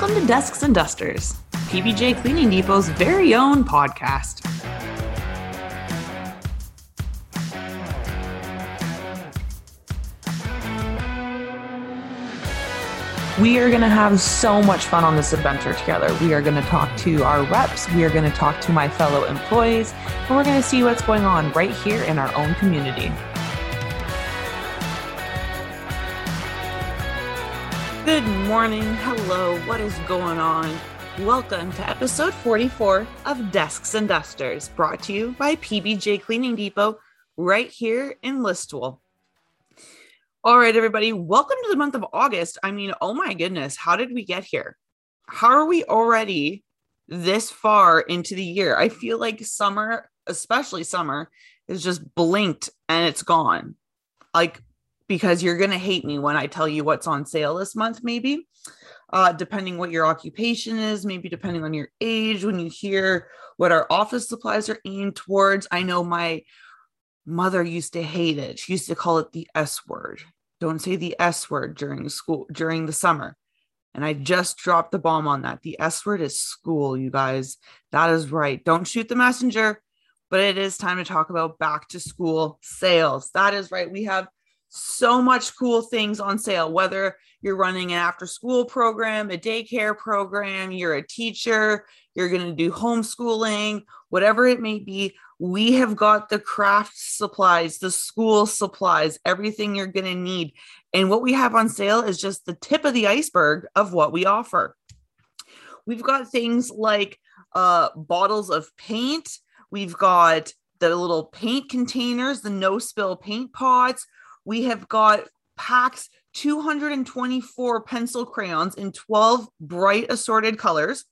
Welcome to Desks and Dusters, PBJ Cleaning Depot's very own podcast. We are going to have so much fun on this adventure together. We are going to talk to our reps, we are going to talk to my fellow employees, and we're going to see what's going on right here in our own community. Good morning. Hello. What is going on? Welcome to episode 44 of Desks and Dusters, brought to you by PBJ Cleaning Depot right here in Listowel. All right, everybody, welcome to the month of August. I mean, oh my goodness, how did we get here? How are we already this far into the year? I feel like summer, especially summer, is just blinked and it's gone. Like, because you're going to hate me when I tell you what's on sale this month, maybe. Uh, depending what your occupation is, maybe depending on your age, when you hear what our office supplies are aimed towards. I know my mother used to hate it. She used to call it the S word. Don't say the S word during school during the summer. And I just dropped the bomb on that. The S word is school, you guys. That is right. Don't shoot the messenger, but it is time to talk about back to school sales. That is right. We have so much cool things on sale, whether you're running an after school program, a daycare program, you're a teacher, you're going to do homeschooling, whatever it may be. We have got the craft supplies, the school supplies, everything you're going to need. And what we have on sale is just the tip of the iceberg of what we offer. We've got things like uh, bottles of paint, we've got the little paint containers, the no spill paint pots. We have got packs 224 pencil crayons in 12 bright assorted colors.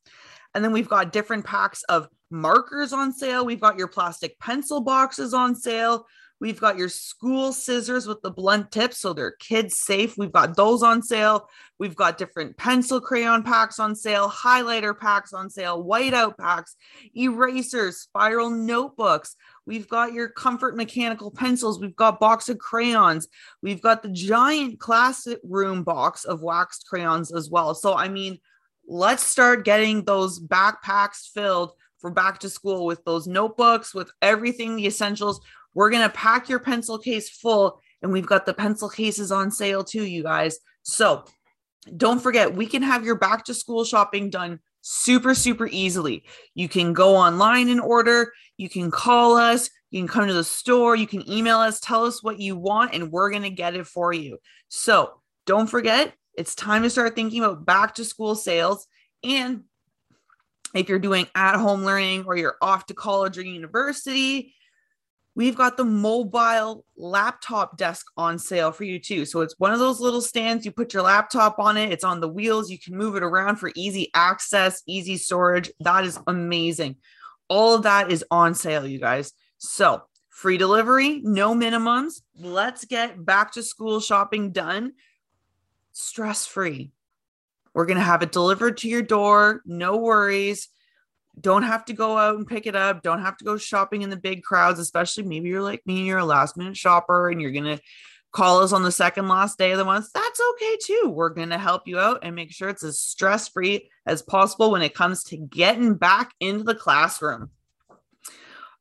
And then we've got different packs of markers on sale. We've got your plastic pencil boxes on sale. We've got your school scissors with the blunt tips, so they're kids safe. We've got those on sale. We've got different pencil crayon packs on sale, highlighter packs on sale, whiteout packs, erasers, spiral notebooks. We've got your comfort mechanical pencils. We've got box of crayons. We've got the giant classroom box of waxed crayons as well. So, I mean, let's start getting those backpacks filled for back to school with those notebooks, with everything, the essentials. We're going to pack your pencil case full, and we've got the pencil cases on sale too, you guys. So don't forget, we can have your back to school shopping done super, super easily. You can go online and order, you can call us, you can come to the store, you can email us, tell us what you want, and we're going to get it for you. So don't forget, it's time to start thinking about back to school sales. And if you're doing at home learning or you're off to college or university, we've got the mobile laptop desk on sale for you too. So it's one of those little stands, you put your laptop on it, it's on the wheels, you can move it around for easy access, easy storage. That is amazing. All of that is on sale, you guys. So free delivery, no minimums. Let's get back to school shopping done stress free. We're going to have it delivered to your door. No worries. Don't have to go out and pick it up. Don't have to go shopping in the big crowds, especially maybe you're like me, you're a last minute shopper and you're going to call us on the second last day of the month. That's okay too. We're going to help you out and make sure it's as stress free as possible when it comes to getting back into the classroom.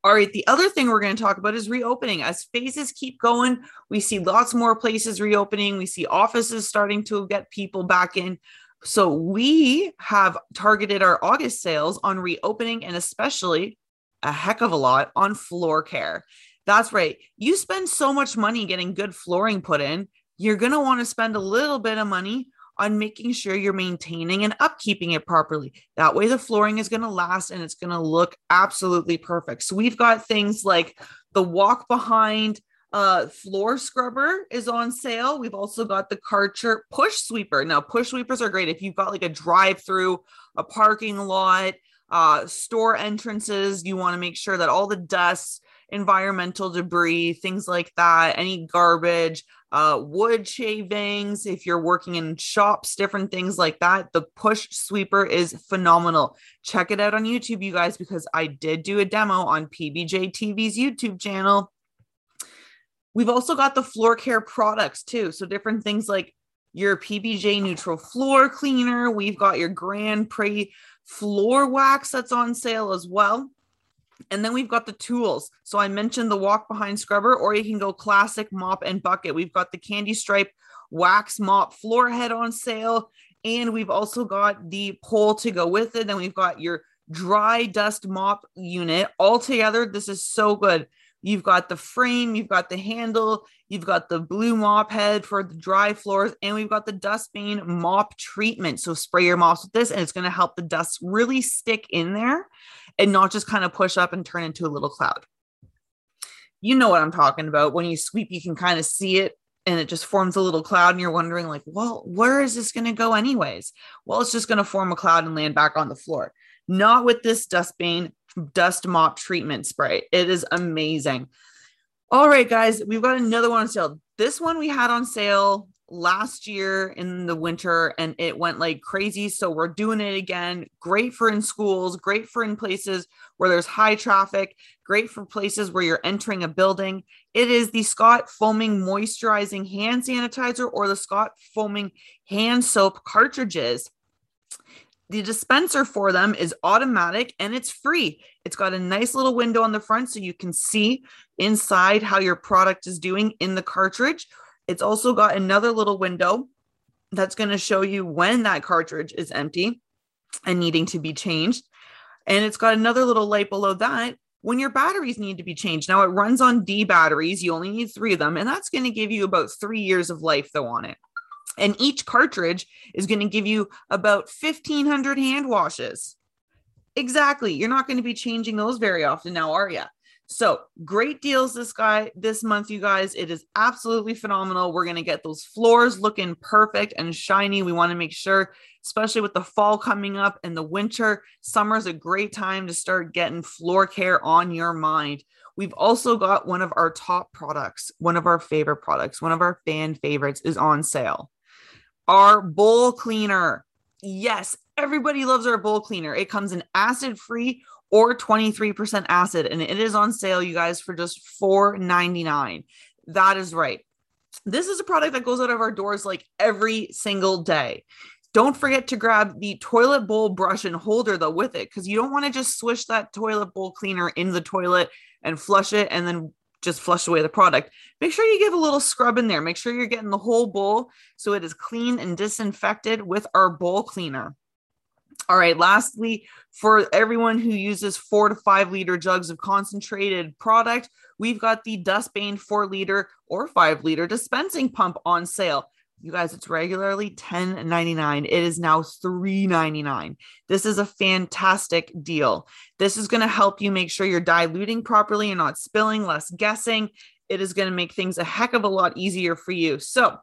All right, the other thing we're going to talk about is reopening. As phases keep going, we see lots more places reopening. We see offices starting to get people back in. So we have targeted our August sales on reopening and especially a heck of a lot on floor care. That's right. You spend so much money getting good flooring put in, you're going to want to spend a little bit of money on making sure you're maintaining and upkeeping it properly. That way, the flooring is going to last and it's going to look absolutely perfect. So, we've got things like the walk behind uh, floor scrubber is on sale. We've also got the Karcher push sweeper. Now, push sweepers are great if you've got like a drive through, a parking lot, uh, store entrances. You want to make sure that all the dust, environmental debris, things like that, any garbage, uh, wood shavings, if you're working in shops, different things like that. The push sweeper is phenomenal. Check it out on YouTube, you guys, because I did do a demo on PBJ TV's YouTube channel We've also got the floor care products too. So different things like your PBJ neutral floor cleaner. We've got your Grand Prix floor wax that's on sale as well. And then we've got the tools. So I mentioned the walk behind scrubber, or you can go classic mop and bucket. We've got the candy stripe wax mop floor head on sale. And we've also got the pole to go with it. Then we've got your dry dust mop unit all together. This is so good. You've got the frame, you've got the handle, you've got the blue mop head for the dry floors, and we've got the dustbane mop treatment. So spray your mops with this, and it's going to help the dust really stick in there and not just kind of push up and turn into a little cloud. You know what I'm talking about. When you sweep, you can kind of see it and it just forms a little cloud and you're wondering like well where is this going to go anyways well it's just going to form a cloud and land back on the floor not with this dustbane dust mop treatment spray it is amazing all right guys we've got another one on sale this one we had on sale last year in the winter and it went like crazy. So we're doing it again. Great for in schools, great for in places where there's high traffic, great for places where you're entering a building. It is the Scott Foaming Moisturizing Hand Sanitizer or the Scott Foaming Hand Soap cartridges. The dispenser for them is automatic and it's free. It's got a nice little window on the front so you can see inside how your product is doing in the cartridge it's also got another little window that's going to show you when that cartridge is empty and needing to be changed. And it's got another little light below that when your batteries need to be changed. Now it runs on D batteries. You only need three of them, and that's going to give you about three years of life though on it. And each cartridge is going to give you about 1500 hand washes. Exactly. You're not going to be changing those very often now, are you? So great deals this guy this month, you guys. It is absolutely phenomenal. We're gonna get those floors looking perfect and shiny. We want to make sure, especially with the fall coming up and the winter, summer is a great time to start getting floor care on your mind. We've also got one of our top products, one of our favorite products, one of our fan favorites is on sale. Our bowl cleaner. Yes, everybody loves our bowl cleaner. It comes in acid free or 23% acid. And it is on sale, you guys, for just $4.99. That is right. This is a product that goes out of our doors like every single day. Don't forget to grab the toilet bowl brush and holder though with it because you don't want to just swish that toilet bowl cleaner in the toilet and flush it and then just flush away the product. Make sure you give a little scrub in there. Make sure you're getting the whole bowl so it is clean and disinfected with our bowl cleaner. All right, lastly, for everyone who uses four to five liter jugs of concentrated product, we've got the Dustbane four liter or five liter dispensing pump on sale. You guys, it's regularly $10.99. It is now $3.99. This is a fantastic deal. This is going to help you make sure you're diluting properly and not spilling, less guessing. It is going to make things a heck of a lot easier for you. So,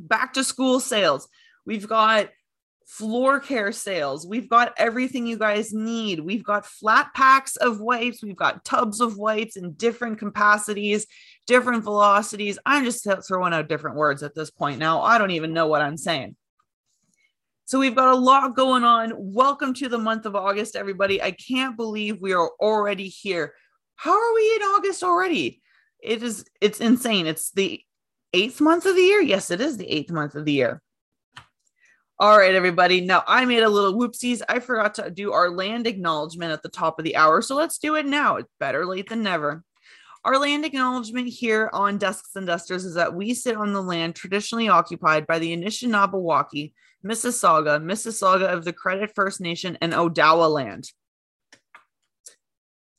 back to school sales. We've got floor care sales. We've got everything you guys need. We've got flat packs of wipes. We've got tubs of wipes in different capacities, different velocities. I'm just throwing out different words at this point now. I don't even know what I'm saying. So we've got a lot going on. Welcome to the month of August, everybody. I can't believe we are already here. How are we in August already? It is it's insane. It's the eighth month of the year. Yes, it is the eighth month of the year. All right, everybody. Now I made a little whoopsies. I forgot to do our land acknowledgement at the top of the hour. So let's do it now. It's better late than never. Our land acknowledgement here on Desks and Dusters is that we sit on the land traditionally occupied by the Anishinaabe, Mississauga, Mississauga of the Credit First Nation, and Odawa land.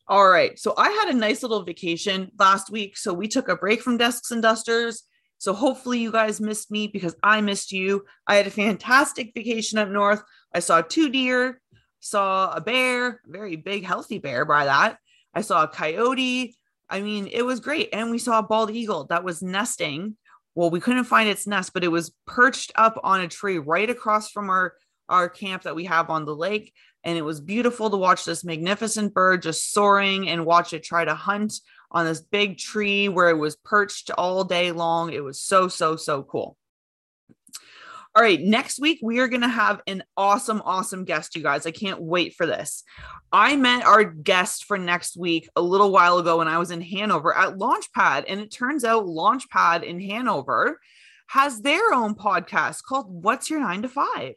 All right. So I had a nice little vacation last week. So we took a break from Desks and Dusters so hopefully you guys missed me because I missed you. I had a fantastic vacation up north. I saw two deer, saw a bear, a very big, healthy bear by that. I saw a coyote. I mean, it was great. And we saw a bald eagle that was nesting. Well, we couldn't find its nest, but it was perched up on a tree right across from our, our camp that we have on the lake. And it was beautiful to watch this magnificent bird just soaring and watch it try to hunt on this big tree where it was perched all day long. It was so, so, so cool. All right, next week we are going to have an awesome, awesome guest, you guys. I can't wait for this. I met our guest for next week a little while ago when I was in Hanover at Launchpad, and it turns out Launchpad in Hanover has their own podcast called What's Your Nine to Five?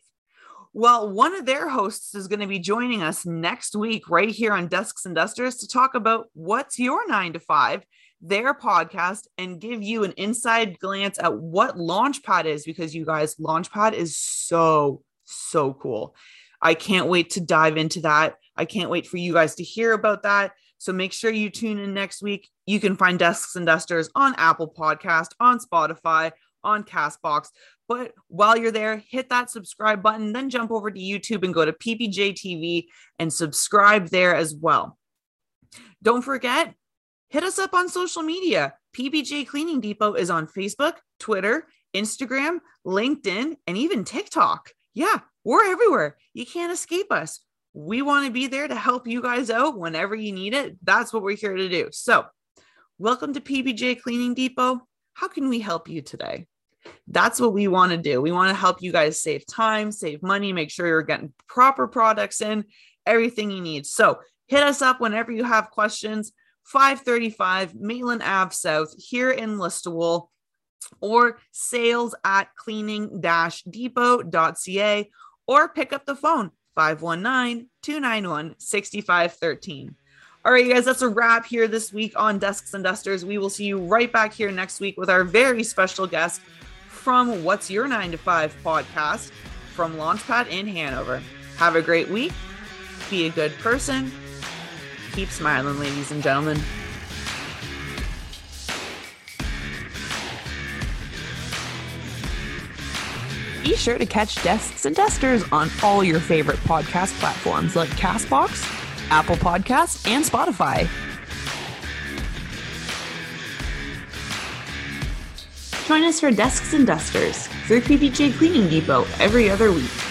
Well, one of their hosts is going to be joining us next week right here on Desks and Dusters to talk about what's your nine to five, their podcast, and give you an inside glance at what Launchpad is because you guys, Launchpad is so, so cool. I can't wait to dive into that. I can't wait for you guys to hear about that. So make sure you tune in next week. You can find Desks and Dusters on Apple Podcast, on Spotify, on Castbox. But while you're there, hit that subscribe button, then jump over to YouTube and go to PBJ TV and subscribe there as well. Don't forget, hit us up on social media. PBJ Cleaning Depot is on Facebook, Twitter, Instagram, LinkedIn, and even TikTok. Yeah, we're everywhere. You can't escape us we want to be there to help you guys out whenever you need it. That's what we're here to do. So, welcome to PBJ Cleaning Depot. How can we help you today? That's what we want to do. We want to help you guys save time, save money, make sure you're getting proper products in, everything you need. So, hit us up whenever you have questions. 535 Maitland Ave South here in Listowel or sales at cleaning depot.ca or pick up the phone 519 291 6513. All right, you guys, that's a wrap here this week on Desks and Dusters. We will see you right back here next week with our very special guest from What's Your 9 to 5 podcast from Launchpad in Hanover. Have a great week. Be a good person. Keep smiling, ladies and gentlemen. Be sure to catch Desks and Dusters on all your favorite podcast platforms like Castbox, Apple Podcasts, and Spotify. Join us for Desks and Dusters through PBJ Cleaning Depot every other week.